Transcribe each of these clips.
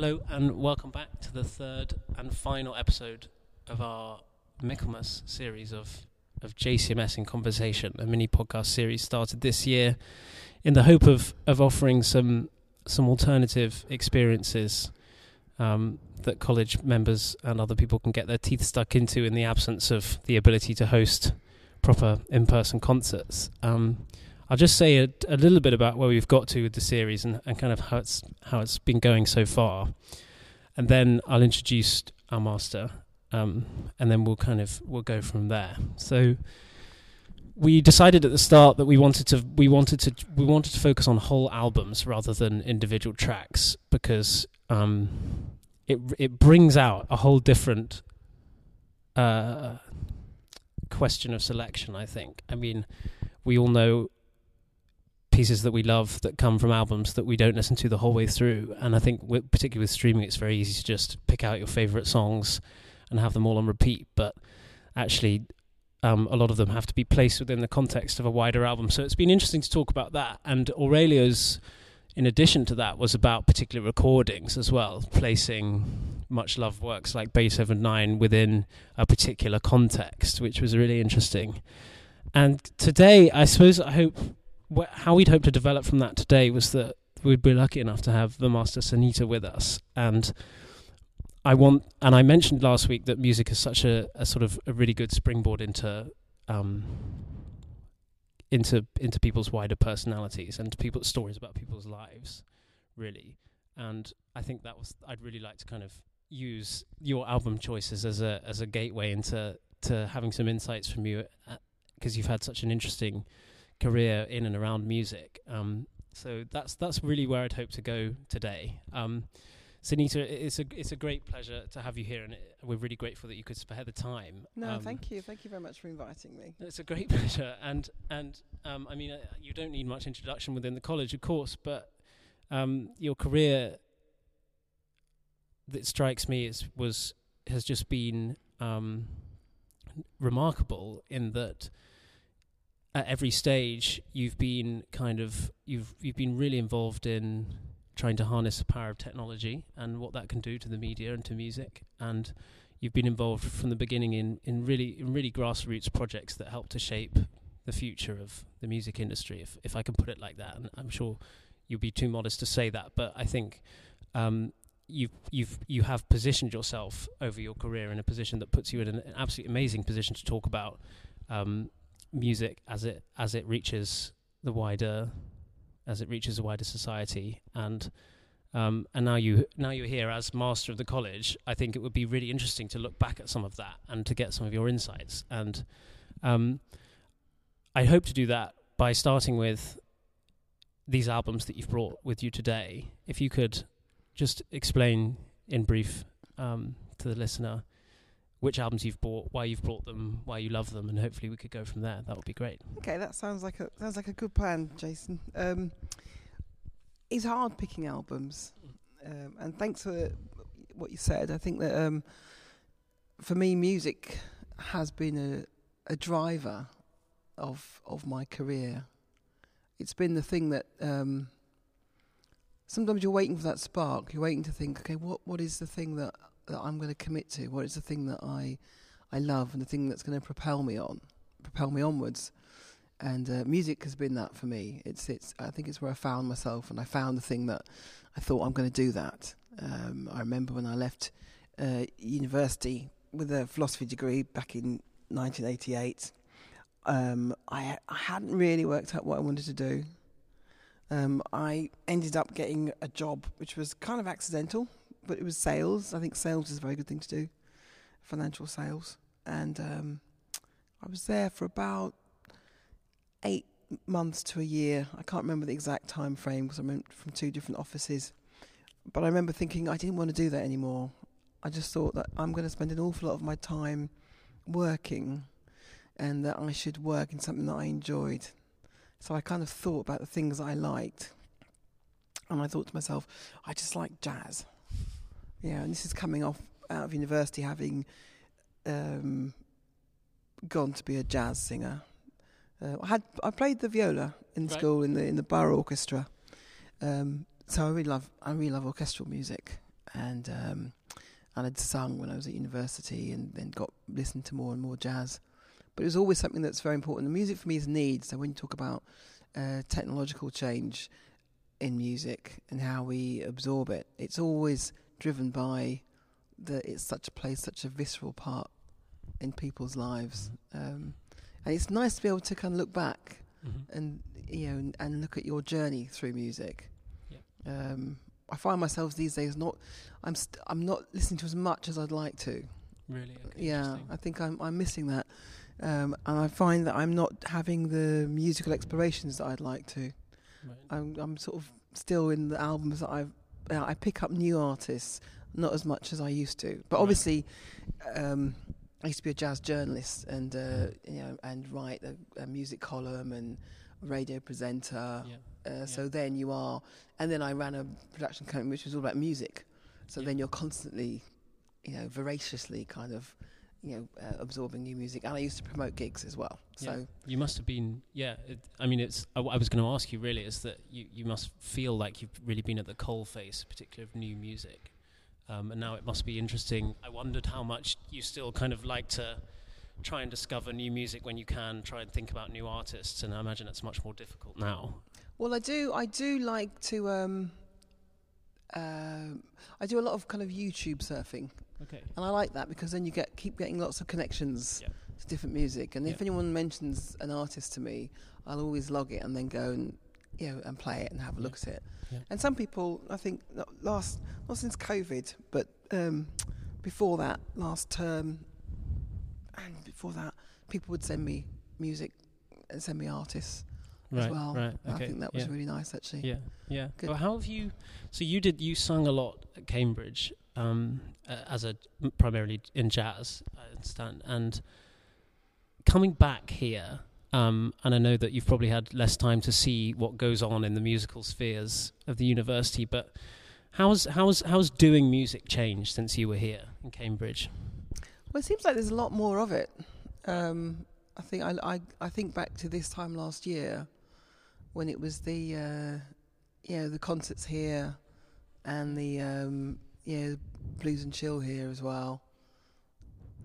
Hello and welcome back to the third and final episode of our Michaelmas series of of JCMS in Conversation, a mini podcast series started this year in the hope of of offering some some alternative experiences um, that college members and other people can get their teeth stuck into in the absence of the ability to host proper in person concerts. Um, I'll just say a, a, little bit about where we've got to with the series and, and kind of how it's how it's been going so far, and then I'll introduce our master, um, and then we'll kind of we'll go from there. So we decided at the start that we wanted to we wanted to we wanted to focus on whole albums rather than individual tracks because um, it it brings out a whole different uh, question of selection. I think. I mean, we all know pieces that we love that come from albums that we don't listen to the whole way through, and I think particularly with streaming, it's very easy to just pick out your favorite songs and have them all on repeat. But actually, um, a lot of them have to be placed within the context of a wider album. So it's been interesting to talk about that. And Aurelio's, in addition to that, was about particular recordings as well, placing much loved works like Beethoven 9 within a particular context, which was really interesting. And today, I suppose I hope how we'd hope to develop from that today was that we'd be lucky enough to have the master Sonita with us and I want, and I mentioned last week that music is such a, a sort of a really good springboard into um, into into people's wider personalities and people's stories about people's lives, really. And I think that was I'd really like to kind of use your album choices as a as a gateway into to having some insights from you because uh, you've had such an interesting career in and around music. Um, so that's that's really where I'd hope to go today. Um, Sonita, it's a it's a great pleasure to have you here, and we're really grateful that you could spare the time. No, um, thank you, thank you very much for inviting me. It's a great pleasure, and and um, I mean, uh, you don't need much introduction within the college, of course, but um, your career that strikes me is was has just been um, remarkable in that at every stage you've been kind of you've you've been really involved in trying to harness the power of technology and what that can do to the media and to music. And you've been involved from the beginning in, in really in really grassroots projects that help to shape the future of the music industry, if if I can put it like that. And I'm sure you'll be too modest to say that, but I think um, you've you've you have positioned yourself over your career in a position that puts you in an, an absolutely amazing position to talk about um, music as it as it reaches the wider as it reaches a wider society. And um, and now you now you're here as master of the college. I think it would be really interesting to look back at some of that and to get some of your insights. And um, I hope to do that by starting with these albums that you've brought with you today. If you could just explain in brief um, to the listener which albums you've bought, why you've bought them, why you love them, and hopefully we could go from there. That would be great. Okay, that sounds like a sounds like a good plan, Jason. Um, it's hard picking albums, um, and thanks for what you said. I think that um, for me, music has been a, a driver of of my career. It's been the thing that um, sometimes you're waiting for that spark. You're waiting to think, okay, what what is the thing that that I'm going to commit to? What is the thing that I I love and the thing that's going to propel me on, propel me onwards? And uh, music has been that for me. It's it's I think it's where I found myself, and I found the thing that I thought I'm going to do that. Um, I remember when I left uh, university with a philosophy degree back in 1988. Um, I I hadn't really worked out what I wanted to do. Um, I ended up getting a job which was kind of accidental but it was sales. I think sales is a very good thing to do, financial sales. And um, I was there for about eight months to a year. I can't remember the exact time frame because I went from two different offices. But I remember thinking I didn't want to do that anymore. I just thought that I'm going to spend an awful lot of my time working and that I should work in something that I enjoyed. So I kind of thought about the things I liked. And I thought to myself, I just like jazz. Yeah, and this is coming off out of university having um, gone to be a jazz singer. Uh, I had I played the viola in right. school in the in the borough orchestra, um, so I really love I really love orchestral music, and um, and I'd sung when I was at university, and then got listened to more and more jazz. But it was always something that's very important. The music for me is need. So when you talk about uh, technological change in music and how we absorb it, it's always driven by that it's such a place, such a visceral part in people's lives. Um, and it's nice to be able to kind of look back Mm-hmm. and you know and, and look at your journey through music. Yeah. Um, I find myself these days not I'm st- I'm not listening to as much as I'd like to. Really? Okay, yeah. I think I'm I'm missing that, um, and I find that I'm not having the musical explorations that I'd like to. Right. I'm I'm sort of still in the albums that I've uh, I pick up new artists not as much as I used to. But Right. obviously, um, I used to be a jazz journalist and uh, you know and write a, a music column and radio presenter. Yeah. Uh, So then you are, and then I ran a production company which was all about music. So Yeah. then you're constantly, you know, voraciously kind of, you know, uh, absorbing new music. And I used to promote gigs as well. So You must have been, yeah. It, I mean, it's. I, I was going to ask you really is that you, you must feel like you've really been at the coal face, particularly of new music, um, and now it must be interesting. I wondered how much you still kind of like to try and discover new music when you can, try and think about new artists, and I imagine it's much more difficult now. Well, I do. I do like to. Um, um I do a lot of kind of YouTube surfing, Okay. and I like that because then you get keep getting lots of connections to different music. And if anyone mentions an artist to me, I'll always log it and then go and you know and play it and have a look at it. And some people, I think, not last not since COVID, but um, before that, last term, and before that, people would send me music and send me artists Right. as well. Right. Okay. I think that was yeah. really nice, actually. Yeah, yeah. Good. Well, how have you? So you did. You sung a lot at Cambridge um, as a primarily in jazz, I understand. And coming back here, um, and I know that you've probably had less time to see what goes on in the musical spheres of the university, but how's how's how's doing music changed since you were here in Cambridge? Well, it seems like there's a lot more of it. Um, I think I, I I think back to this time last year when it was the uh, you know the concerts here and the um, know blues and chill here as well.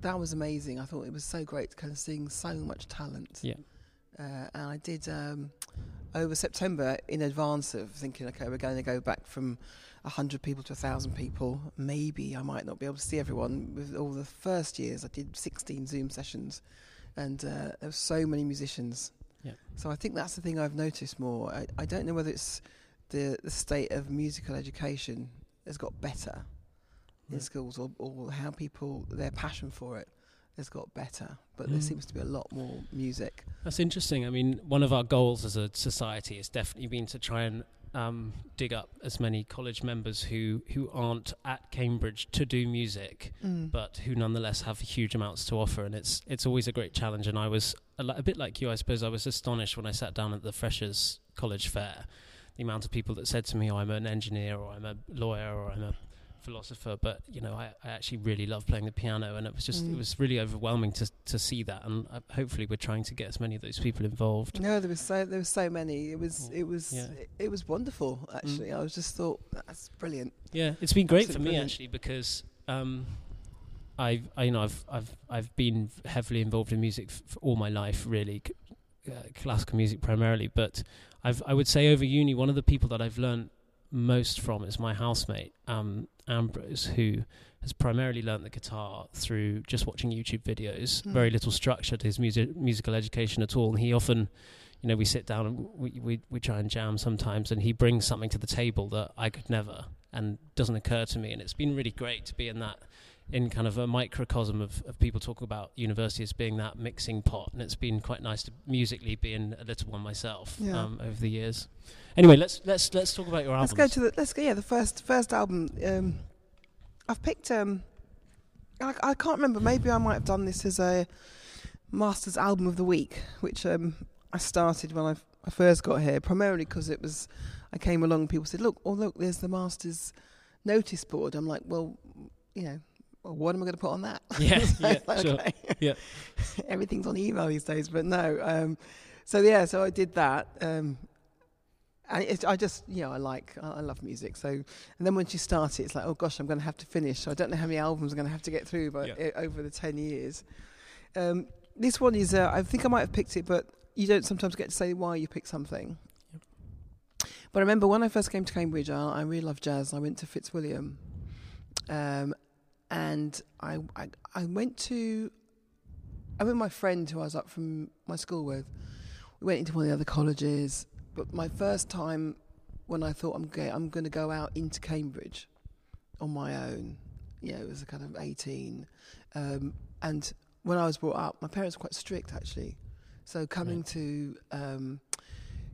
That was amazing. I thought it was so great to kind of seeing so much talent. Yeah. Uh, and I did um, over September in advance of thinking, okay, we're going to go back from 100 people to 1,000 people. Maybe I might not be able to see everyone. With all the first years, I did 16 Zoom sessions, and uh, there were so many musicians. Yeah. So I think that's the thing I've noticed more. I, I don't know whether it's the, the state of musical education has got better in Right. schools or, or how people, their passion for it has got better. But there Mm. seems to be a lot more music. That's interesting. I mean, one of our goals as a society has definitely been to try and um, dig up as many college members who, who aren't at Cambridge to do music, Mm. but who nonetheless have huge amounts to offer. And it's it's always a great challenge. And I was a, li- a bit like you, I suppose. I was astonished when I sat down at the Freshers College Fair, the amount of people that said to me, "Oh, I'm an engineer, or I'm a lawyer, or I'm a philosopher." But you know, I, I actually really love playing the piano, and it was just it Mm. was really overwhelming to to see that. And uh, hopefully, we're trying to get as many of those people involved. No, there was so there was so many. It was Mm. it was Yeah. it, it was wonderful. Actually, I was just thought that's brilliant. Yeah, it's been great for me brilliant. actually because um, I've I, you know I've I've I've been heavily involved in music f- for all my life, really, c- uh, classical music primarily. But I've I would say over uni, one of the people that I've learned most from is my housemate um, Ambrose, who has primarily learnt the guitar through just watching YouTube videos. Hmm. Very little structure to his music musical education at all, and he often. You know, we sit down and we, we we try and jam sometimes, and he brings something to the table that I could never, and doesn't occur to me. And it's been really great to be in that, in kind of a microcosm of, of people talking about university as being that mixing pot, and it's been quite nice to musically be in a little one myself Yeah. um, over the years. Anyway, let's let's let's talk about your album. Let's go to the let's go. Yeah, the first first album. Um, I've picked. Um, I, I can't remember. Maybe I might have done this as a Masters album of the week, which um, I started when I first got here, primarily because it was. I came along and people said, "Look, oh look, there's the Masters notice board." I'm like, "Well, you know, well, what am I going to put on that?" Yeah, So, yeah, like, sure. okay. Yeah. everything's on email these days, but no. Um, so yeah, so I did that. Um, and I just, you know, I like, I, I love music. So, and then once you start it, it's like, oh gosh, I'm going to have to finish. So I don't know how many albums I'm going to have to get through, but Yeah. over the ten years. Um, this one is, uh, I think I might have picked it, but you don't sometimes get to say why you pick something. Yep. But I remember when I first came to Cambridge, I, I really loved jazz. I went to Fitzwilliam, um, and I, I I went to I went with my friend who I was up from my school with. We went into one of the other colleges, but my first time when I thought I'm going, I'm going to go out into Cambridge on my own. You know, it was a kind of 18, um, and when I was brought up, my parents were quite strict actually. So coming Right. to um,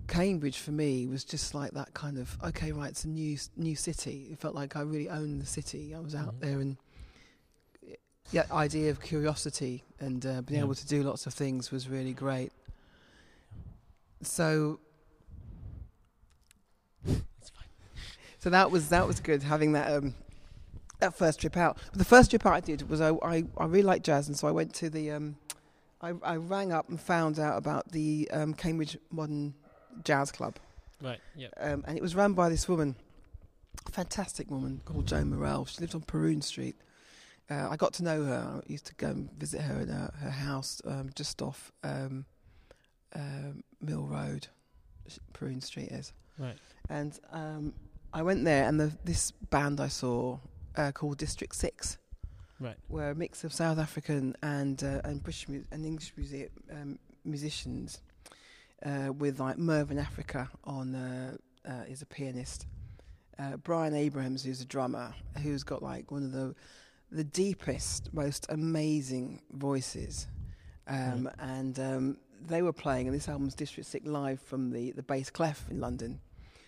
Cambridge for me was just like that kind of okay, right? It's a new new city. It felt like I really owned the city. I was out Mhm. there and the idea of curiosity and uh, being Yeah. able to do lots of things was really great. So, so that was that was good having that um, that first trip out. But the first trip out I did was I I, I really liked jazz, and so I went to the um, I, I rang up and found out about the um, Cambridge Modern Jazz Club, Right. Yeah. um, and it was run by this woman, fantastic woman called Joan Morell. She lived on Perowne Street. Uh, I got to know her. I used to go and visit her in her, her house um, just off um, um Mill Road, Perowne Street is. Right. And um, I went there, and the, this band I saw uh, called District Six Right. were a mix of South African and uh, and British mu- and English music um, musicians, uh, with like Mervyn Africa on uh, uh, is a pianist, uh, Brian Abrahams who's a drummer who's got like one of the the deepest, most amazing voices, um, and um, they were playing, and this album's District Six live from the the Bass Clef in London.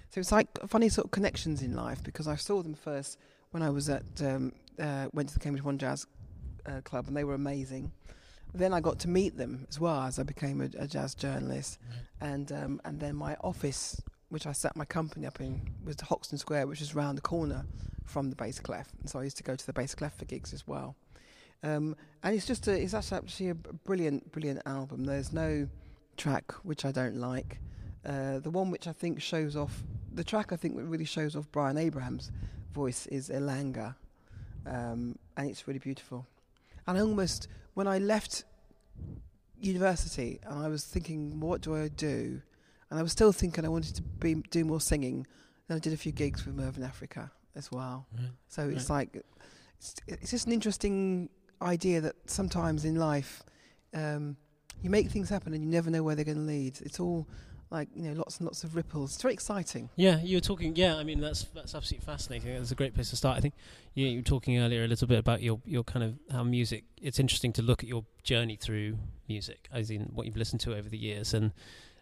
So it's like funny sort of connections in life because I saw them first when I was at um, uh, went to the Cambridge One Jazz uh, Club, and they were amazing. Then I got to meet them as well as I became a, a jazz journalist, and um, and then my office, which I set my company up in, was Hoxton Square, which is round the corner from the Bass Clef, and so I used to go to the Bass Clef for gigs as well. Um, and it's just a, it's actually a brilliant, brilliant album. There's no track which I don't like. Uh, the one which I think shows off the track I think really shows off Brian Abraham's voice is Elanga, um, and it's really beautiful. And I almost when I left university and I was thinking, what do I do? And I was still thinking I wanted to be do more singing. Then I did a few gigs with Mervyn Africa as well. So it's like it's, it's just an interesting idea that sometimes in life um, you make things happen and you never know where they're going to lead. It's all like you know lots and lots of ripples. It's very exciting. Yeah, you were talking. Yeah, I mean that's that's absolutely fascinating. That's a great place to start. I think yeah, you were talking earlier a little bit about your your kind of how music. It's interesting to look at your journey through music, as in what you've listened to over the years, and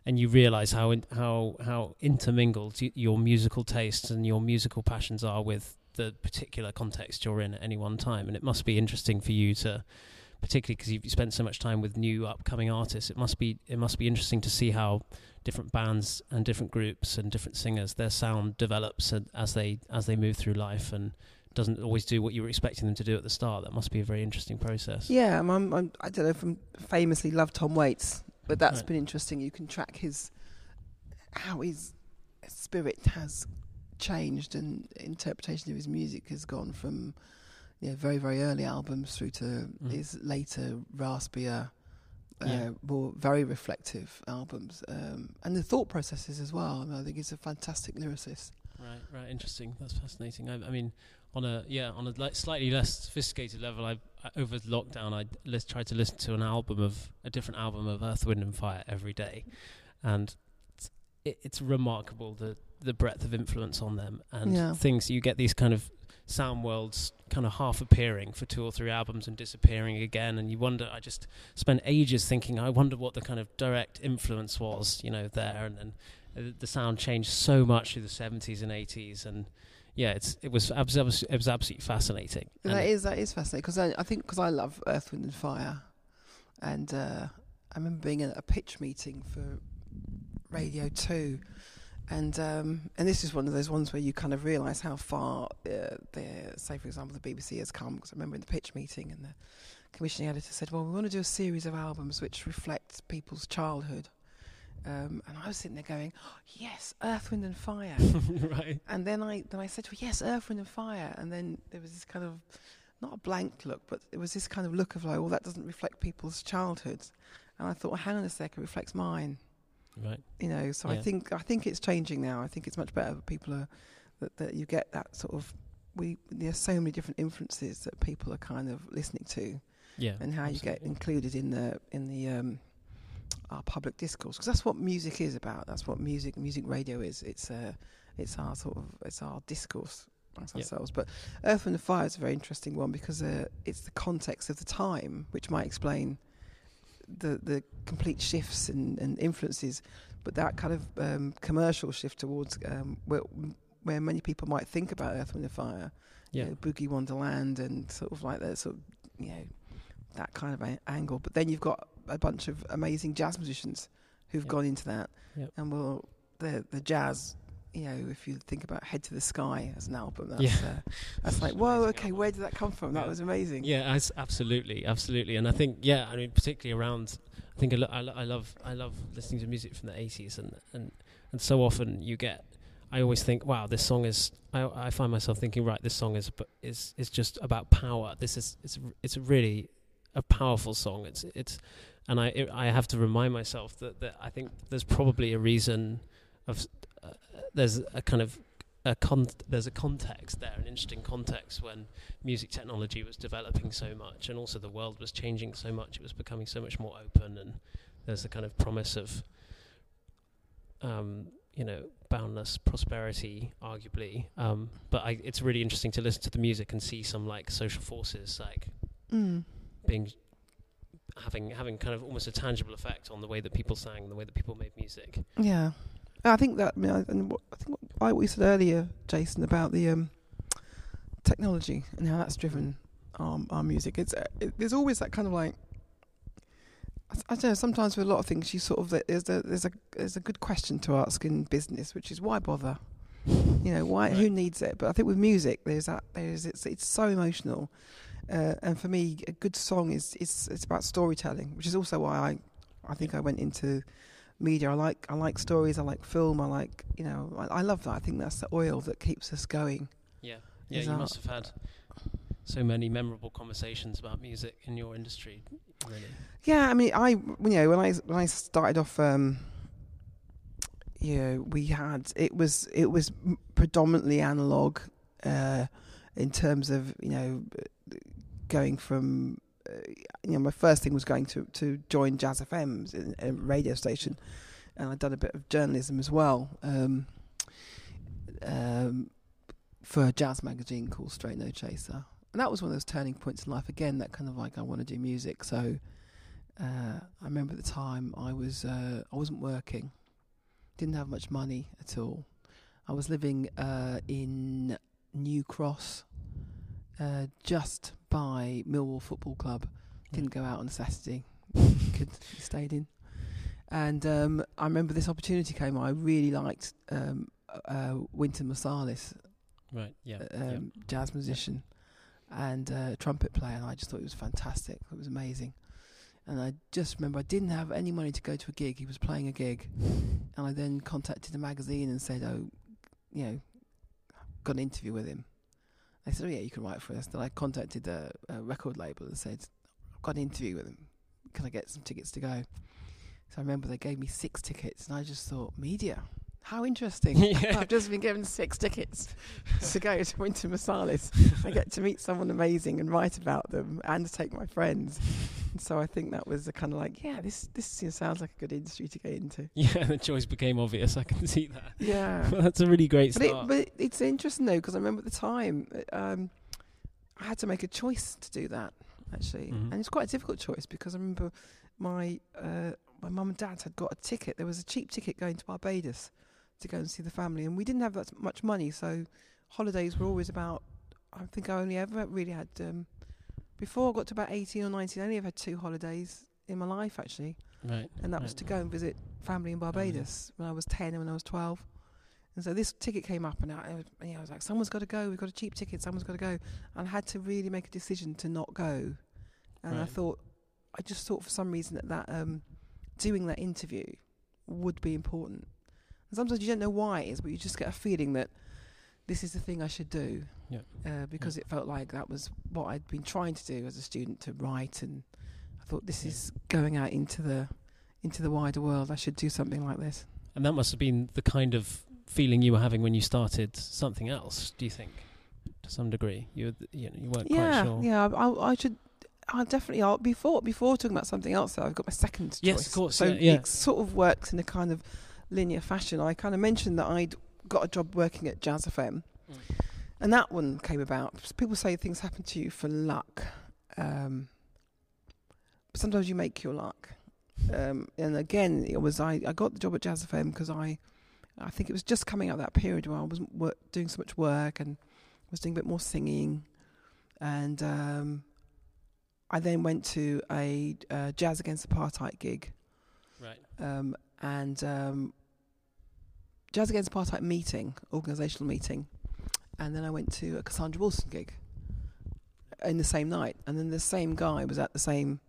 and you realise how in, how how intermingled your musical tastes and your musical passions are with the particular context you're in at any one time. And it must be interesting for you to, particularly because you've spent so much time with new upcoming artists. It must be it must be interesting to see how different bands and different groups and different singers their sound develops as they as they move through life and doesn't always do what you were expecting them to do at the start that must be a very interesting process Yeah, I'm, I'm, I don't know if I'm famously love Tom Waits, but that's Right. been interesting. You can track his how his spirit has changed and interpretation of his music has gone from you know, very very early albums through to Mm. his later raspier, uh, Yeah. more very reflective albums, um, and the thought processes as well. I, mean, I think he's a fantastic lyricist. right right interesting that's fascinating I, I mean on a yeah on a like slightly less sophisticated level I, I over lockdown I lis- tried to listen to an album of a different album of Earth Wind and Fire every day. And it's, it, it's remarkable the the breadth of influence on them and Yeah. things you get these kind of sound worlds kind of half appearing for two or three albums and disappearing again. And you wonder i just spent ages thinking i wonder what the kind of direct influence was you know there. And then uh, the sound changed so much through the 70s and 80s and yeah it's it was abs- abs- it was absolutely fascinating And that it- is that is fascinating because I, I think because I love Earth, Wind and Fire, and uh, I remember being at a pitch meeting for Radio Two, and um, and this is one of those ones where you kind of realise how far uh, the say for example the BBC has come. Because I remember in the pitch meeting and the commissioning editor said, "Well, we want to do a series of albums which reflect people's childhood." Um, and I was sitting there going, "Yes, Earth, Wind and Fire." right. and then I then I said to her, "Yes, Earth, Wind and Fire." And then there was this kind of not a blank look, but it was this kind of look of like, "Well, that doesn't reflect people's childhoods." And I thought, well, "Hang on a sec, it reflects mine." Right. You know, so I think I think it's changing now. I think it's much better that people are that, that you get that sort of we there's so many different influences that people are kind of listening to Yeah. and how you get included in the in the um, our public discourse because that's what music is about. That's what music music radio is. It's uh, it's our sort of it's our discourse amongst Yeah. ourselves. But Earth, Wind and Fire is a very interesting one because uh, it's the context of the time, which might explain the the complete shifts and, and influences. But that kind of um, commercial shift towards um, where, where many people might think about Earth, Wind and Fire, Yeah. you know, Boogie Wonderland, and sort of like that sort of you know that kind of a- angle. But then you've got a bunch of amazing jazz musicians who've Yep. gone into that, Yep. and well, the the jazz. You know, if you think about "Head to the Sky" as an album, that's Yeah. uh, that's like, Such whoa, okay, album. where did that come from? That Yeah. was amazing. Yeah, as, absolutely, absolutely, and I think yeah, I mean particularly around. I think I, lo- I, lo- I love I love listening to music from the eighties, and, and and so often you get. I always think, wow, this song is. I I find myself thinking, right, this song is ab- is is just about power. This is it's it's really a powerful song. It's it's, and I I have to remind myself that that I think there's probably a reason of uh, there's a kind of a con- there's a context there, an interesting context when music technology was developing so much, and also the world was changing so much. It was becoming so much more open, and there's the kind of promise of, um, you know, boundless prosperity, arguably. Um, but I, it's really interesting to listen to the music and see some like social forces like Mm. being having having kind of almost a tangible effect on the way that people sang, the way that people made music. Yeah, I think that. I mean, I, and what, I think what, what you said earlier, Jason, about the um, technology and how that's driven our, our music. It's uh, it, there's always that kind of like. I, I don't know. Sometimes with a lot of things, you sort of there's a there's a there's a good question to ask in business, which is why bother? You know, why? Who needs it? But I think with music, there's that. There's it's it's so emotional, uh, and for me, a good song is is it's about storytelling, which is also why I, I think I went into media. I like I like stories. I like film. I like you know I, I love that. I think that's the oil that keeps us going. Yeah, yeah. You must have had so many memorable conversations about music in your industry. Really. Yeah, I mean, I you know when I when I started off, um, you know, we had it was it was predominantly analog, uh, in terms of you know going from. Uh, you know, my first thing was going to to join Jazz FM's a radio station, and I'd done a bit of journalism as well. Um, um, for a jazz magazine called Straight No Chaser, and that was one of those turning points in life. Again, that kind of like I want to do music, so uh, I remember at the time I was uh, I wasn't working, didn't have much money at all. I was living uh, in New Cross, uh, just by Millwall Football Club. Didn't go out on a Saturday. Could stayed in, and um, I remember this opportunity came. I really liked um, uh, Wynton Marsalis, Right. Yeah. um, jazz musician and uh, trumpet player, and I just thought it was fantastic. It was amazing. And I just remember I didn't have any money to go to a gig. He was playing a gig, and I then contacted the magazine and said, "Oh, you know, got an interview with him." They said, "Oh yeah, you can write for us." Then I contacted the uh, record label and said, "I've got an interview with him. Can I get some tickets to go?" So I remember they gave me six tickets, and I just thought, "Media, how interesting!" Yeah. I've just been given six tickets to go to Wynton Marsalis. I get to meet someone amazing and write about them and to take my friends. And so I think that was a kind of like, yeah, this this sounds like a good industry to get into. Yeah. The choice became obvious. I can see that. Yeah. Well, that's a really great But, it, start. but it's interesting though because I remember at the time uh, um, I had to make a choice to do that actually, Mhm. and it's quite a difficult choice because I remember my uh, my mum and dad had got a ticket. There was a cheap ticket going to Barbados to go and see the family, and we didn't have that much money, so holidays were always about. I think I only ever really had um, before I got to about eighteen or nineteen. I only ever had two holidays in my life actually right. and that was to go and visit family in Barbados when I was 10 and when I was 12. And so this ticket came up, and I, I was- you know, I was like, someone's got to go. We've got a cheap ticket. Someone's got to go. And I had to really make a decision to not go. And I thought, I just thought for some reason that that um, doing that interview would be important. And sometimes you don't know why it is, but you just get a feeling that this is the thing I should do. Yeah. Uh, because it felt like that was what I'd been trying to do as a student to write, and I thought this Yeah. is going out into the into the wider world. I should do something like this. And that must have been the kind of feeling you were having when you started something else. Do you think, to some degree, you were, you, know, you weren't yeah, quite sure. yeah. I, I, I should. I definitely. I'll, before before talking about something else, though, I've got my second Yes, choice. of course, So yeah, yeah. it sort of works in a kind of linear fashion. I kind of mentioned that I'd got a job working at Jazz FM, Mm. And that one came about. People say things happen to you for luck. Um, but sometimes you make your luck. Um, and again, it was I, I got the job at Jazz FM because I, I think it was just coming out that period where I wasn't work, doing so much work and was doing a bit more singing, and um, I then went to a uh, Jazz Against Apartheid gig, Right. um, and um, Jazz Against Apartheid meeting, organisational meeting, and then I went to a Cassandra Wilson gig in the same night, and then the same guy was at the same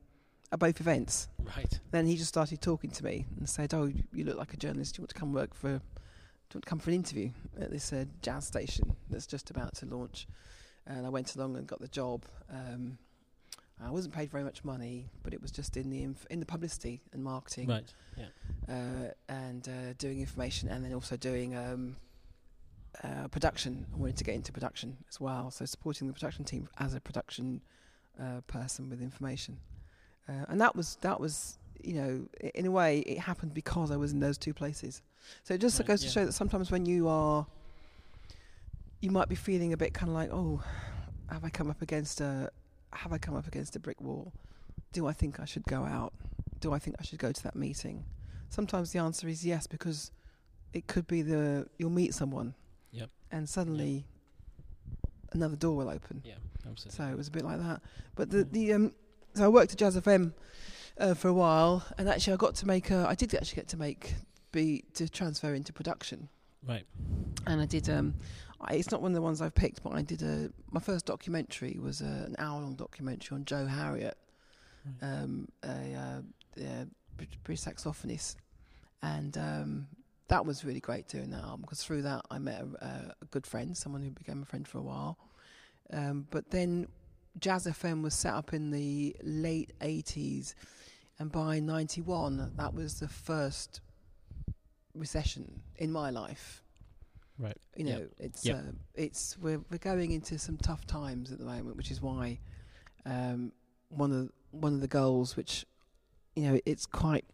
at both events. Right. Then he just started talking to me and said, "Oh, you look like a journalist. Do you want to come work for? Do you want to come for an interview at this uh, jazz station that's just about to launch?" And I went along and got the job. Um, I wasn't paid very much money, but it was just in the inf- in the publicity and marketing, Right. Yeah. uh, and uh, doing information, and then also doing um, uh, production. I wanted to get into production as well, so supporting the production team as a production uh, person with information, uh, and that was that was you know in a way it happened because I was in those two places. So it just Right, goes yeah. to show that sometimes when you are, you might be feeling a bit kind of like, oh, have I come up against a have I come up against a brick wall? Do I think I should go out? Do I think I should go to that meeting? Sometimes the answer is yes, because it could be the you'll meet someone, Yep. and suddenly another door will open. Yeah. Absolutely. So it was a bit like that. But the the um, so I worked at Jazz FM uh, for a while, and actually I got to make a. I did actually get to make be to transfer into production, Right. and I did. Um, I, it's not one of the ones I've picked, but I did a. My first documentary was a, an hour-long documentary on Joe Harriott, Right. um, a, uh, a Brit- British saxophonist, and um, that was really great doing that album because through that I met a, a, good friend, someone who became a friend for a while. Um, but then Jazz FM was set up in the late 80s, and by 91, that was the first recession in my life. Right. You know, Yep. it's Yep. uh, it's we're we're going into some tough times at the moment, which is why um, one of one of the goals, which you know, it's quite,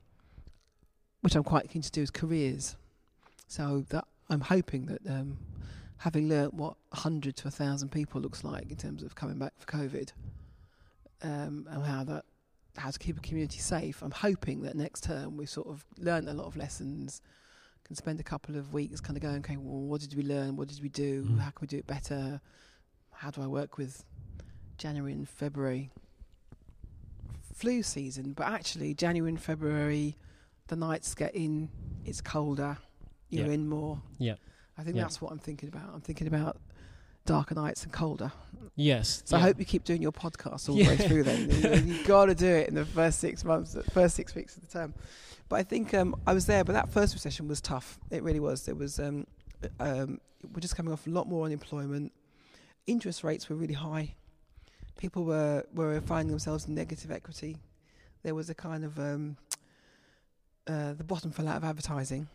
which I'm quite keen to do, is careers. So that I'm hoping that um, having learnt what 100 to 1,000 people looks like in terms of coming back for COVID, um, and how that how to keep a community safe. I'm hoping that next term we've sort of learned a lot of lessons. Can spend a couple of weeks kind of going, okay, well, what did we learn? What did we do? Mm. How can we do it better? How do I work with January and February flu season? But actually, January and February, the nights get in, it's colder, you're Yeah. in more. Yeah. I think Yeah. that's what I'm thinking about. I'm thinking about darker nights and colder. Yes. So I hope you keep doing your podcast all the way through. Then You- you've got to do it in the first six months, the first six weeks of the term. But I think um, I was there, but that first recession was tough. It really was. There was um, um, we're just coming off a lot more unemployment. Interest rates were really high. People were were finding themselves in negative equity. There was a kind of um, uh, the bottom fell out of advertising,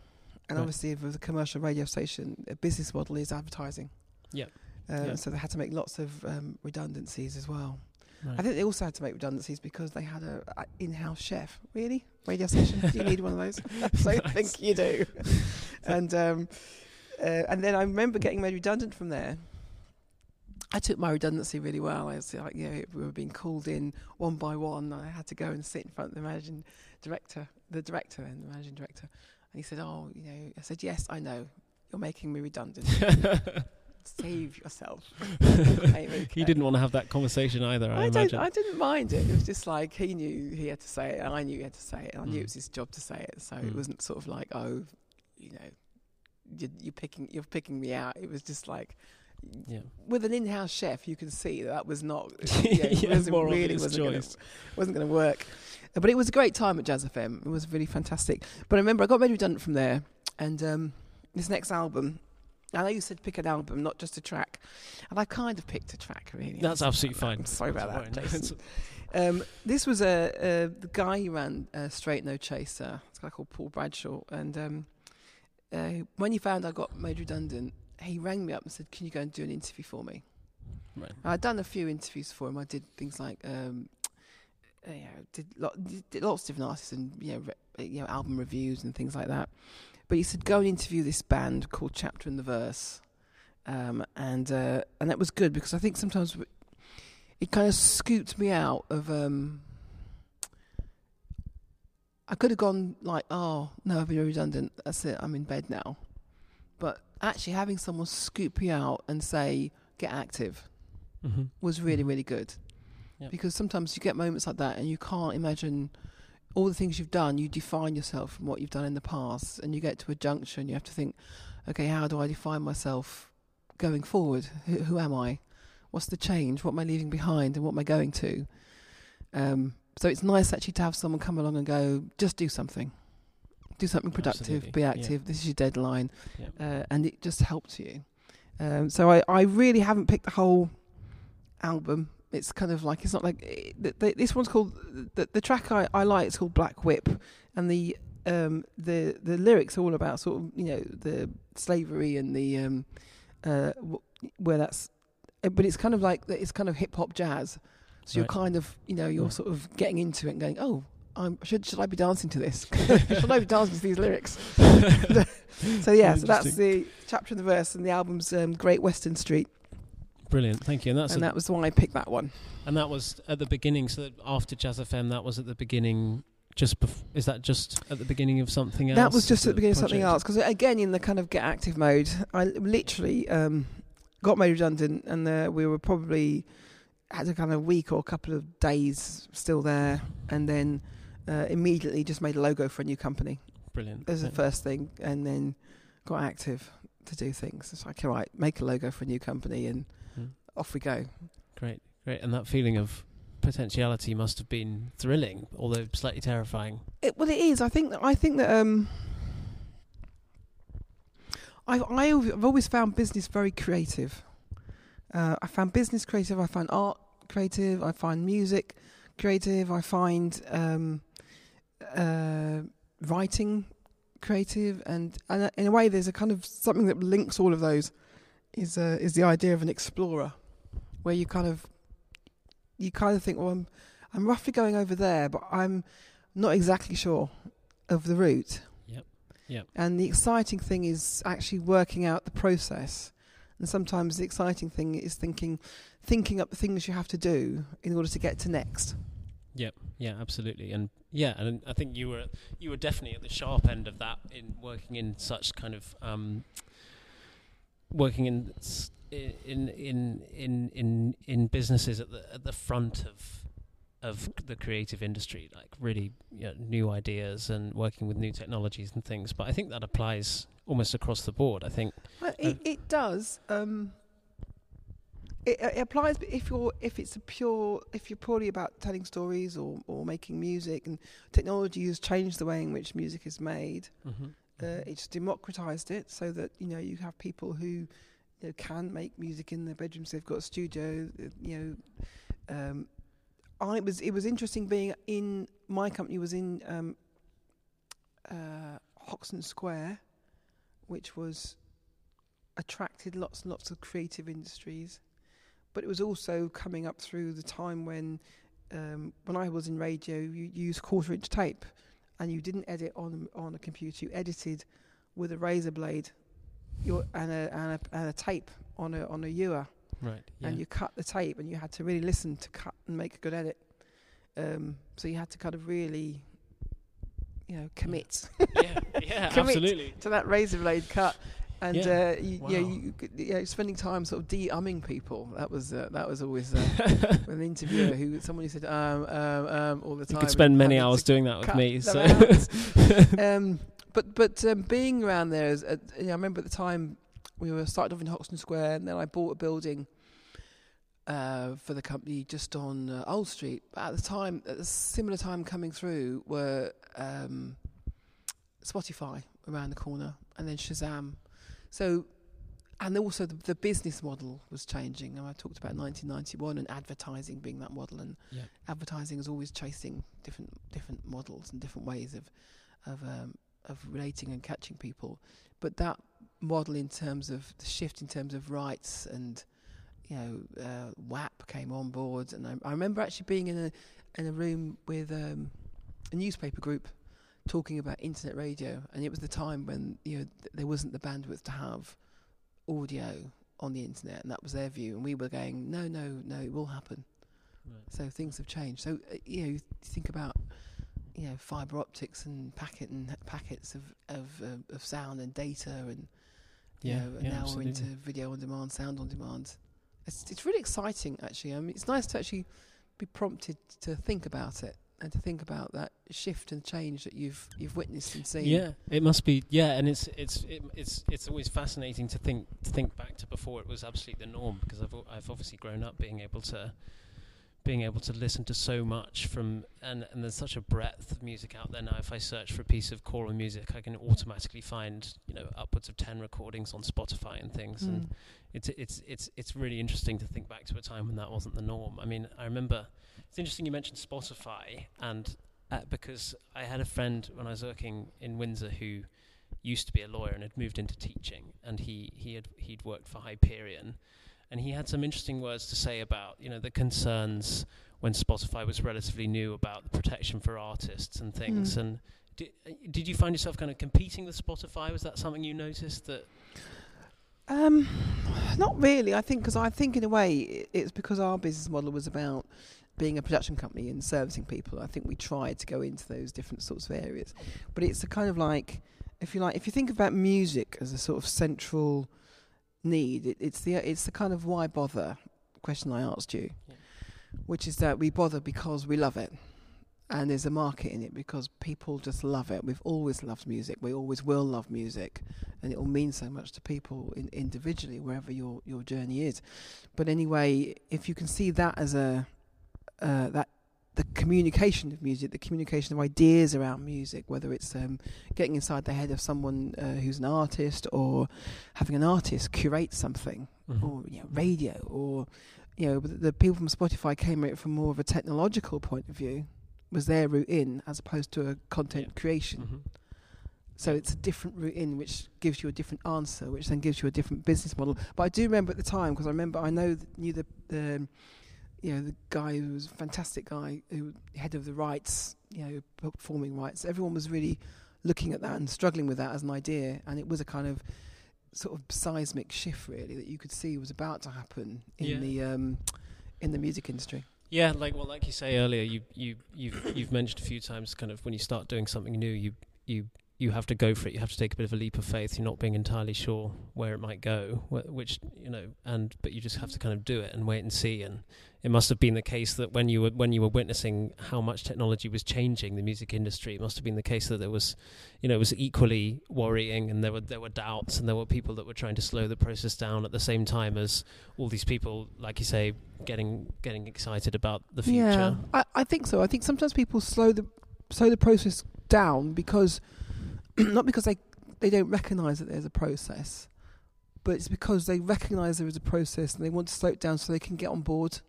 and Right. obviously, if it was a commercial radio station, a business model is advertising. Yeah. Yeah. So they had to make lots of um, redundancies as well. Right. I think they also had to make redundancies because they had a, a in-house chef. Really, radio station? do you need one of those? so I think you do. and um, uh, and then I remember getting made redundant from there. I took my redundancy really well. I was like, you know, we were being called in one by one. I had to go and sit in front of the managing director, the director and the managing director. And he said, "Oh, you know," I said, "Yes, I know. You're making me redundant. Save yourself." I'm He didn't want to have that conversation either. I, I, don't. imagine. I didn't mind it. It was just like he knew he had to say it, and I knew he had to say it. And I knew Mm. it was his job to say it. So Mm. it wasn't sort of like, oh, you know, you're, you're picking, you're picking me out. It was just like, Yeah. with an in-house chef, you can see that, that was not, Yeah, yeah, it wasn't really wasn't gonna, choice. wasn't going to work. But it was a great time at Jazz FM. It was really fantastic. But I remember I got made redundant from there, and um, this next album. I know you said pick an album, not just a track, and I kind of picked a track. Really, That's absolutely fine. I'm sorry about That's that, fine. Jason. Um, this was a, a the guy who ran uh, Straight No Chaser. It's a guy called Paul Bradshaw, and um, uh, when he found I got made redundant, he rang me up and said, "Can you go and do an interview for me?" Right. I'd done a few interviews for him. I did things like, um, uh, you know, did, lot, did, lots of different artists and you know, re- you know, album reviews and things like that. But he said, "Go and interview this band called Chapter and the Verse," um, and uh, and that was good because I think sometimes it kind of scooped me out of. Um, I could have gone like, "Oh no, I've been redundant. That's it. I'm in bed now." But actually, having someone scoop you out and say, "Get active," Mm-hmm. was really, really good. Yep. Because sometimes you get moments like that and you can't imagine all the things you've done. You define yourself from what you've done in the past, and you get to a junction. You have to think, okay, how do I define myself going forward? Who, who am I? What's the change? What am I leaving behind, and what am I going to? Um, so it's nice actually to have someone come along and go, just do something, do something productive, Absolutely, be yeah. active. This is your deadline, Yeah. uh, and it just helped you. Um, so I, I really haven't picked the whole album. It's kind of like it's not like eh, the, this one's called the, the track I, I like. It's called Black Whip, and the um, the the lyrics are all about sort of you know the slavery and the um, uh, where that's. eh, But it's kind of like it's kind of hip hop jazz. So you're kind of you know you're Yeah. sort of getting into it and going oh. I'm, should should I be dancing to this? should I be dancing to these lyrics? So yeah, so that's the chapter and the verse, and the album's um, Great Western Street, Brilliant, thank you. And that's and that was why I picked that one. and that was at the beginning. So that after Jazz FM, that was at the beginning. Just bef- is that just at the beginning of something else? That was just at the beginning of something else. Because again, in the kind of get active mode, I literally um, got made redundant, and uh, we were probably had a kind of week or a couple of days still there, and then uh, immediately just made a logo for a new company Brilliant. as the first thing, and then got active to do things. It's like, all right, make a logo for a new company, and. Off we go. Great, great. And that feeling of potentiality must have been thrilling, although slightly terrifying. It, well, it is. I think that I think that um, I've I, have always found business very creative. Uh, I found business creative. I find art creative. I find music creative. I find um, uh, writing creative, and, and in a way, there's a kind of something that links all of those. Is uh, is the idea of an explorer, where you kind of you kind of think, well, I'm I'm roughly going over there, but I'm not exactly sure of the route. Yep, yep. And the exciting thing is actually working out the process. And sometimes the exciting thing is thinking, thinking up the things you have to do in order to get to next. Yep. Yeah, absolutely. And yeah, and I think you were you were definitely at the sharp end of that in working in such kind of um, working in in in in in in businesses at the at the front of of the creative industry, like really you know, new ideas and working with new technologies and things. But I think that applies almost across the board. I think Well, it, it does. Um, it, it applies if you're if it's a pure if you're purely about telling stories or, or making music and technology has changed the way in which music is made. Uh, it's democratized it so that you know you have people who you know, can make music in their bedrooms. They've got a studio. uh, You know, um, I was it was interesting being in my company was in um, uh, Hoxton Square, which was attracted lots and lots of creative industries, but it was also coming up through the time when um, when I was in radio, you used quarter inch tape and you didn't edit on on a computer. You edited with a razor blade, your and a and a, and a tape on a on a ewer, right. Yeah. and you cut the tape, and you had to really listen to cut and make a good edit. Um, so you had to kind of really, you know, commit yeah, yeah, Commit. absolutely. to that razor blade cut. And Yeah. uh, you, Wow. you, could- you know, spending time sort of de-umming people. That was uh, that was always uh, an interviewer who someone who said um um um all the time. You could spend many hours doing that with me. So um, but but um, being around there, is, uh, you know, I remember at the time we were started off in Hoxton Square, and then I bought a building uh, for the company just on uh, Old Street. But at the time, at a similar time coming through, were um, Spotify around the corner, and then Shazam. So, and also the, the business model was changing. And I talked about 1991 and advertising being that model, and Yeah. advertising is always chasing different different models and different ways of of um, of relating and catching people. But that model, in terms of the shift in terms of rights and you know, uh, WAP came on board, and I, I remember actually being in a in a room with um, a newspaper group talking about internet radio, and it was the time when you know th- there wasn't the bandwidth to have audio on the internet, and that was their view, and we were going, no, no, no, it will happen. So things have changed. So uh, you know, you think about you know fiber optics and packet and packets of of uh, of sound and data, and you Yeah, know, and yeah, now we're into video on demand, sound on demand. It's it's really exciting, actually. I mean, it's nice to actually be prompted to think about it and to think about that shift and change that you've you've witnessed and seen. Yeah, it must be. Yeah, and it's it's it, it's it's always fascinating to think to think back to before it was absolutely the norm because I've I've obviously grown up being able to being able to listen to so much from and and there's such a breadth of music out there now. If I search for a piece of choral music, I can automatically find you know upwards of ten recordings on Spotify and things, and Mm. it's it's it's it's really interesting to think back to a time when that wasn't the norm. I mean, I remember it's interesting you mentioned Spotify, and uh, because I had a friend when I was working in Windsor who used to be a lawyer and had moved into teaching, and he he had he'd worked for Hyperion, and he had some interesting words to say about you know the concerns when Spotify was relatively new about the protection for artists and things, Mm. and. Did, did you find yourself kind of competing with Spotify? Was that something you noticed that Um, not really. I think because I think in a way it's because our business model was about being a production company and servicing people. I think we tried to go into those different sorts of areas, but it's a kind of like, if you like, if you think about music as a sort of central need, it, it's the it's the kind of why bother question I asked you, Yeah. which is that we bother because we love it. And there's a market in it because people just love it. We've always loved music. We always will love music and it will mean so much to people in, individually wherever your your journey is. But anyway, if you can see that as a uh, that the communication of music, the communication of ideas around music, whether it's um, getting inside the head of someone uh, who's an artist or having an artist curate something, Mm-hmm. or you know, radio, or you know, the, the people from Spotify came at it from more of a technological point of view, was their route in as opposed to a content Yeah. creation. Mhm. So it's a different route in, which gives you a different answer, which then gives you a different business model. But I do remember at the time because I remember I know th- knew the the you know the guy who was a fantastic guy who head of the rights, you know, performing rights. Everyone was really looking at that and struggling with that as an idea, and it was a kind of sort of seismic shift really that you could see was about to happen in Yeah. the um, in the music industry. Yeah, like well, like you say earlier, you you you've you've mentioned a few times, kind of when you start doing something new, you you you have to go for it. You have to take a bit of a leap of faith. You're not being entirely sure where it might go, wh- which you know, and but you just have to kind of do it and wait and see. And it must have been the case that when you were when you were witnessing how much technology was changing the music industry, it must have been the case that there was, you know, it was equally worrying, and there were there were doubts, and there were people that were trying to slow the process down at the same time as all these people, like you say, getting getting excited about the future. Yeah, I, I think so. I think sometimes people slow the slow the process down because not because they they don't recognise that there's a process, but it's because they recognise there is a process and they want to slow it down so they can get on board,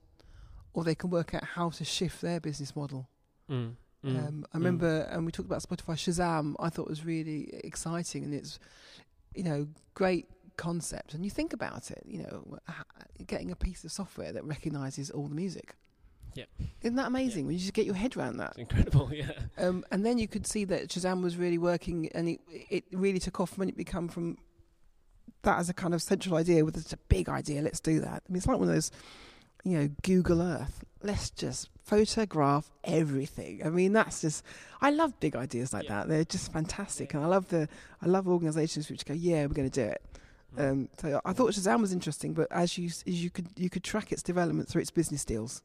or they can work out how to shift their business model. Mm, mm, Um, I mm. remember, and we talked about Spotify Shazam. I thought was really exciting, and it's you know great concept. And you think about it, you know, getting a piece of software that recognises all the music. Yeah. isn't that amazing? When you just get your head around that, It's incredible, yeah. um, and then you could see that Shazam was really working, and it it really took off when it became from that as a kind of central idea. With it's a big idea, let's do that. I mean, it's like one of those, you know, Google Earth. Let's just photograph everything. I mean, that's just. I love big ideas like Yeah. that. They're just fantastic, and I love the. I love organisations which go, yeah, we're going to do it. Mm. Um, so I thought Shazam was interesting, but as you s- as you could you could track its development through its business deals.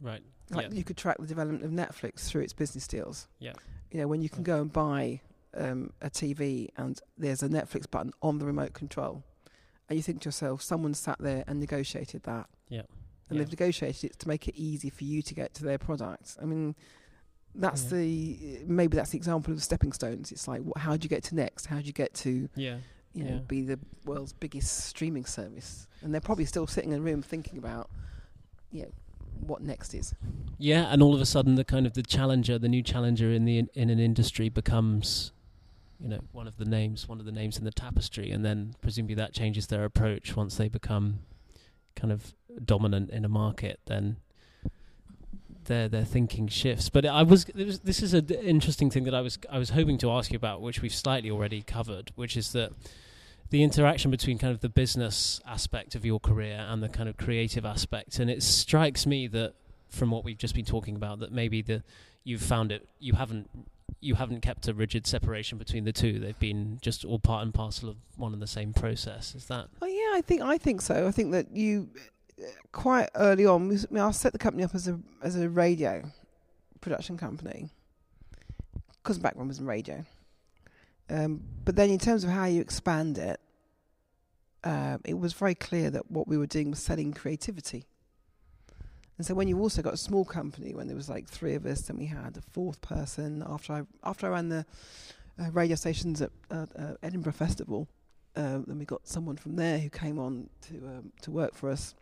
Right. Like yeah. you could track the development of Netflix through its business deals. Yeah. You know, when you can go and buy um, a TV and there's a Netflix button on the remote control, and you think to yourself, someone sat there and negotiated that. Yeah. And Yeah. they've negotiated it to make it easy for you to get to their product. I mean, that's Yeah. the maybe that's the example of the stepping stones. It's like, wh- how do you get to next? How do you get to Yeah. you know be the world's biggest streaming service? And they're probably still sitting in a room thinking about, you know, what next is. Yeah, and all of a sudden, the kind of the challenger, the new challenger in the in an industry becomes, you know, one of the names, one of the names in the tapestry, and then presumably that changes their approach once they become kind of dominant in a market. Then their their thinking shifts. But I was, was this is an interesting thing that I was I was hoping to ask you about, which we've slightly already covered, which is that the interaction between kind of the business aspect of your career and the kind of creative aspect. And it strikes me that from what we've just been talking about, that maybe the you've found it you haven't you haven't kept a rigid separation between the two. They've been just all part and parcel of one and the same process. Is that Oh yeah, I think I think so. I think that you quite early on. I, mean, I set the company up as a as a radio production company because background was in radio. Um, but then, in terms of how you expand it, um, it was very clear that what we were doing was selling creativity. And so, when you also got a small company, when there was like three of us, then we had a fourth person. After I after I ran the uh, radio stations at uh, uh, Edinburgh Festival, uh, then we got someone from there who came on to um, to work for us,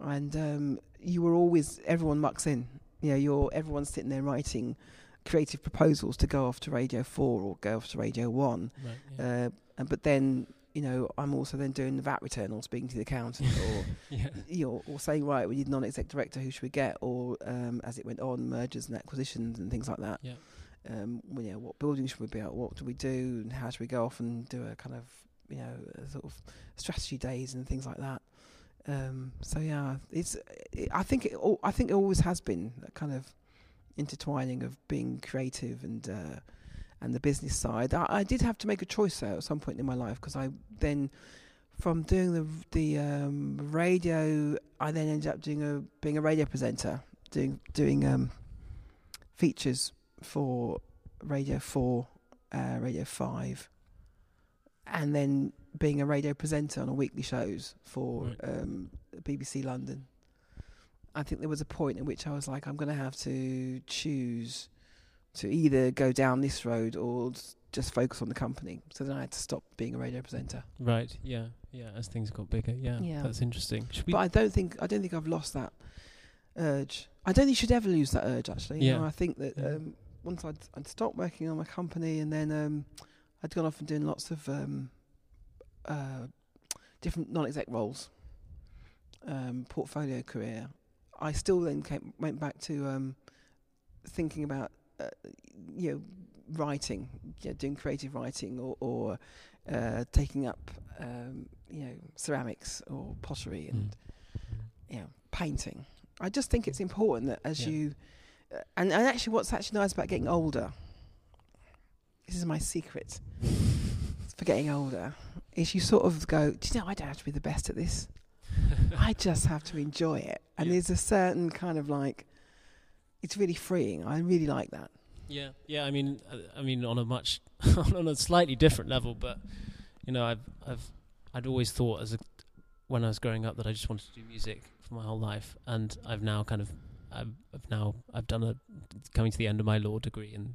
and um, you were always everyone mucks in. You know, you're everyone's sitting there writing creative proposals to go off to Radio Four or go off to Radio One. right? Uh, and but then you know I'm also then doing the VAT return or speaking to the accountant or yeah. you know, or saying right we need non-exec director who should we get or um, as it went on mergers and acquisitions and things like that. Yeah. Um, well, you know, what building should we be at? What do we do? And how should we go off and do a kind of you know a sort of strategy days and things like that. Um, so yeah, it's. It, I think it. I think it always has been that kind of intertwining of being creative and uh, and the business side. I, I did have to make a choice though at some point in my life because I then from doing the the um, radio, I then ended up doing a being a radio presenter, doing doing um, features for Radio Four, uh, Radio Five, and then being a radio presenter on a weekly shows for Right. um, BBC London. I think there was a point in which I was like, I'm going to have to choose to either go down this road or just focus on the company. So then I had to stop being a radio presenter. Right. Yeah. Yeah. As things got bigger. Yeah. Yeah. That's interesting. But I don't think I don't think I've lost that urge. I don't think you should ever lose that urge. Actually, You Yeah. know, I think that Yeah. um, once I'd, I'd stopped working on my company, and then um, I'd gone off and doing lots of um, uh, different non-exec roles, um, portfolio career. I still then came, went back to um, thinking about uh, you know writing, you know, doing creative writing, or, or uh, taking up um, you know ceramics or pottery and Mm. you know, painting. I just think it's important that as Yeah. you, uh, and, and actually, what's actually nice about getting older, this is my secret for getting older, is you sort of go, do you know, I don't have to be the best at this. I just have to enjoy it. And Yeah. there's a certain kind of like, it's really freeing. I really like that. Yeah, yeah. I mean, uh, I mean, on a much, on a slightly different level, but you know, I've, I've, I'd always thought as a, when I was growing up that I just wanted to do music for my whole life, and I've now kind of, I've, I've now, I've done a, coming to the end of my law degree, and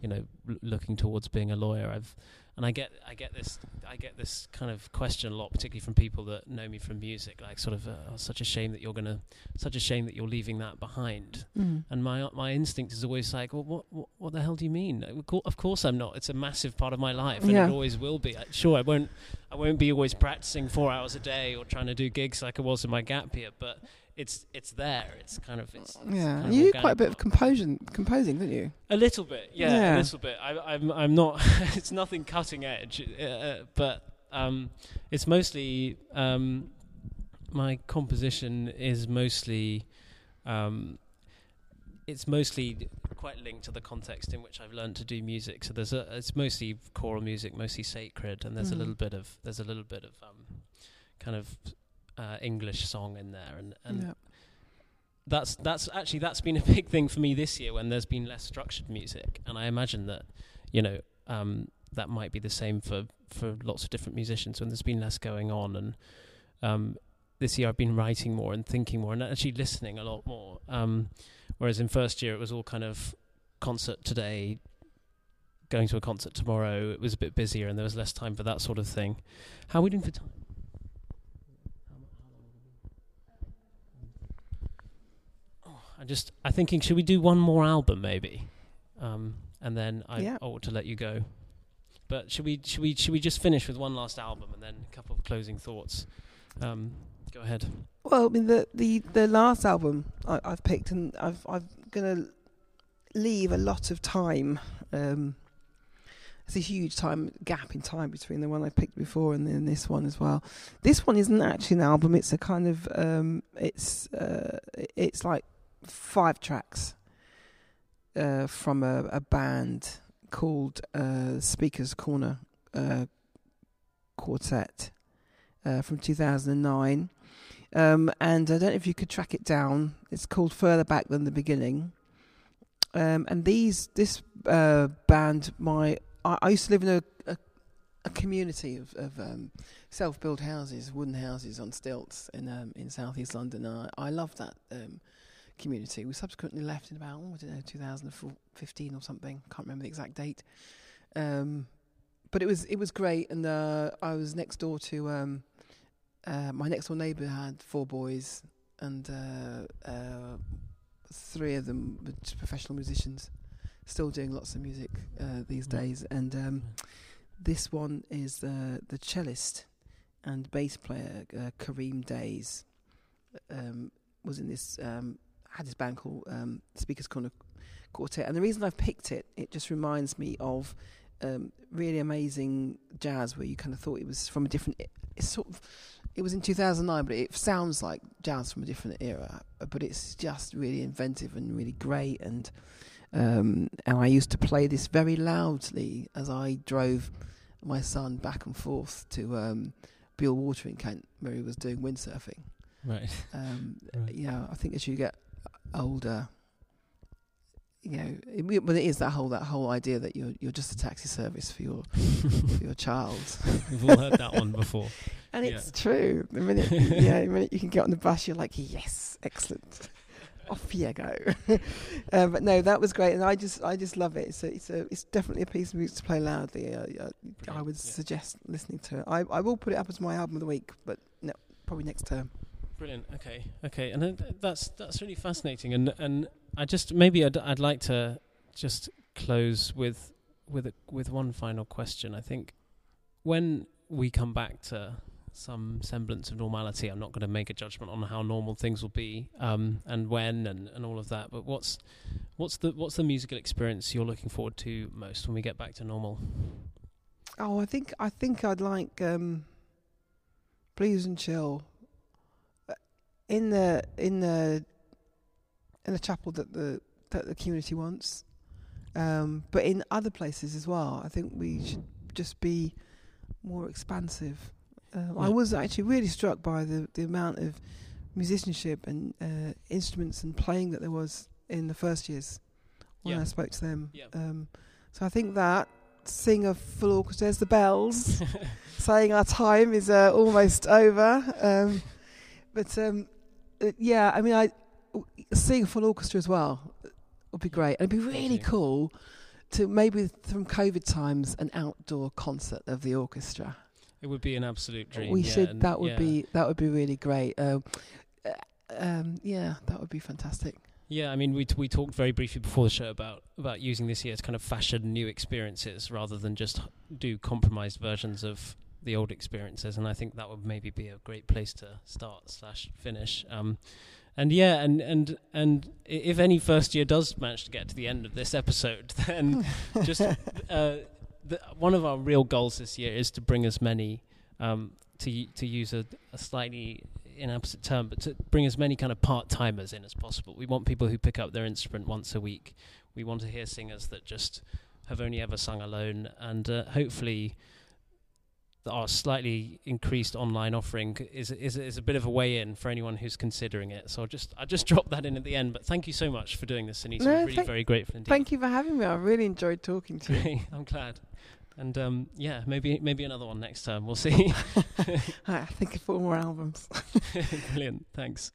you know, l- looking towards being a lawyer. I've, and I get, I get this, I get this kind of question a lot, particularly from people that know me from music, like sort of, uh, oh, such a shame that you're gonna, such a shame that you're leaving that behind. And my my instinct is always like, well, what what, what the hell do you mean? Of Of course I'm not. It's a massive part of my life, and Yeah. it always will be. I- Sure, I won't I won't be always practicing four hours a day or trying to do gigs like I was in my gap year, but it's it's there. It's kind of it's, it's Yeah, kind of you did quite a bit of composing, composing, didn't you? A little bit, yeah, Yeah. a little bit. I, I'm I'm not. it's nothing cutting edge, uh, but um, it's mostly um, my composition is mostly um, it's mostly quite linked to the context in which I've learned to do music. So there's a it's mostly choral music, mostly sacred, and there's a Mhm. little bit of there's a little bit of um, kind of uh, English song in there, and and yeah. that's that's actually that's been a big thing for me this year when there's been less structured music and i imagine that you know um, that might be the same for for lots of different musicians when there's been less going on and um, this year I've been writing more and thinking more and actually listening a lot more. Um, whereas in first year it was all kind of concert today, going to a concert tomorrow. It was a bit busier and there was less time for that sort of thing. How are we doing for time? Oh, I just I'm thinking should we do one more album maybe, um, and then I Yeah. ought to let you go. But should we should we should we just finish with one last album and then a couple of closing thoughts? Um, go ahead. Well, I mean the the, the last album I, I've picked, and I've I'm gonna leave a lot of time. Um, there's a huge time gap in time between the one I picked before and then this one as well. This one isn't actually an album; it's a kind of um, it's uh, it's like five tracks uh, from a, a band called uh, Speakers Corner uh, Quartet uh, from 2009. Um, and I don't know if you could track it down. It's called Further Back Than the Beginning. Um, and these, this uh, band, my I, I used to live in a a, a community of, of um, self-built houses, wooden houses on stilts in um, in southeast London. I, I loved that um, community. We subsequently left in about oh, I don't know 2015 or something. Can't remember the exact date. Um, but it was it was great, and uh, I was next door to um, uh, my next door neighbour had four boys, and uh, uh, three of them were just professional musicians, still doing lots of music uh, these Mm. days. And um, this one is uh, the cellist and bass player uh, Kareem Dayes um, was in this um, had this band called um, Speakers Corner Quartet. And the reason I've picked it, it just reminds me of um, really amazing jazz where you kind of thought it was from a different. It, it's sort of. It was in 2009, but it sounds like jazz from a different era. But it's just really inventive and really great. And um, and I used to play this very loudly as I drove my son back and forth to um, Bewl Water in Kent, where he was doing windsurfing. Right. Um, Right. You know, I think as you get older, you know, it, but it is that whole that whole idea that you're you're just a taxi service for your for your child, We've all heard that one before. and Yeah. it's true. The minute yeah, the minute you can get on the bus, you're like, yes, excellent. Off you go. uh, but no, that was great, and I just I just love it. It's a, it's a, it's definitely a piece of music to play loudly. Uh, uh, I would Yeah. suggest listening to it. I I will put it up as my album of the week, but no, probably next term. Brilliant. Okay. Okay. And th- that's that's really fascinating. And and I just maybe I'd I'd like to just close with with a, with one final question. I think when we come back to some semblance of normality, I'm not going to make a judgment on how normal things will be um, and when and, and all of that. But what's what's the what's the musical experience you're looking forward to most when we get back to normal? Oh, I think I think I'd like um, blues and chill uh, in the in the in the chapel that the that the community wants, um, but in other places as well. I think we should just be more expansive. Um, I was actually really struck by the the amount of musicianship and uh, instruments and playing that there was in the first years when Yeah. I spoke to them. Yeah. Um, so I think that sing a full orchestra. There's the bells saying our time is uh, almost over. Um, but um, uh, yeah, I mean, I sing a full orchestra as well would be great. And it'd be really cool to maybe from COVID times an outdoor concert of the orchestra. It would be an absolute dream. we yeah, should. That would yeah. be that would be really great. Um, uh, um, yeah, that would be fantastic. Yeah, I mean, we t- we talked very briefly before the show about about using this year to kind of fashion new experiences rather than just do compromised versions of the old experiences, and I think that would maybe be a great place to start slash finish. Um, and yeah, and and and if any first year does manage to get to the end of this episode, then just uh, the, one of our real goals this year is to bring as many um, to to use a, a slightly inapposite term, but to bring as many kind of part timers in as possible. We want people who pick up their instrument once a week. We want to hear singers that just have only ever sung alone, and uh, hopefully our slightly increased online offering is is is a bit of a way in for anyone who's considering it. So I'll just I just drop that in at the end. But thank you so much for doing this, Sonita. No, I'm really very grateful indeed. Thank you for having me. I really enjoyed talking to you. I'm glad. And um, yeah, maybe maybe another one next time. We'll see. I think four more albums. Brilliant. Thanks.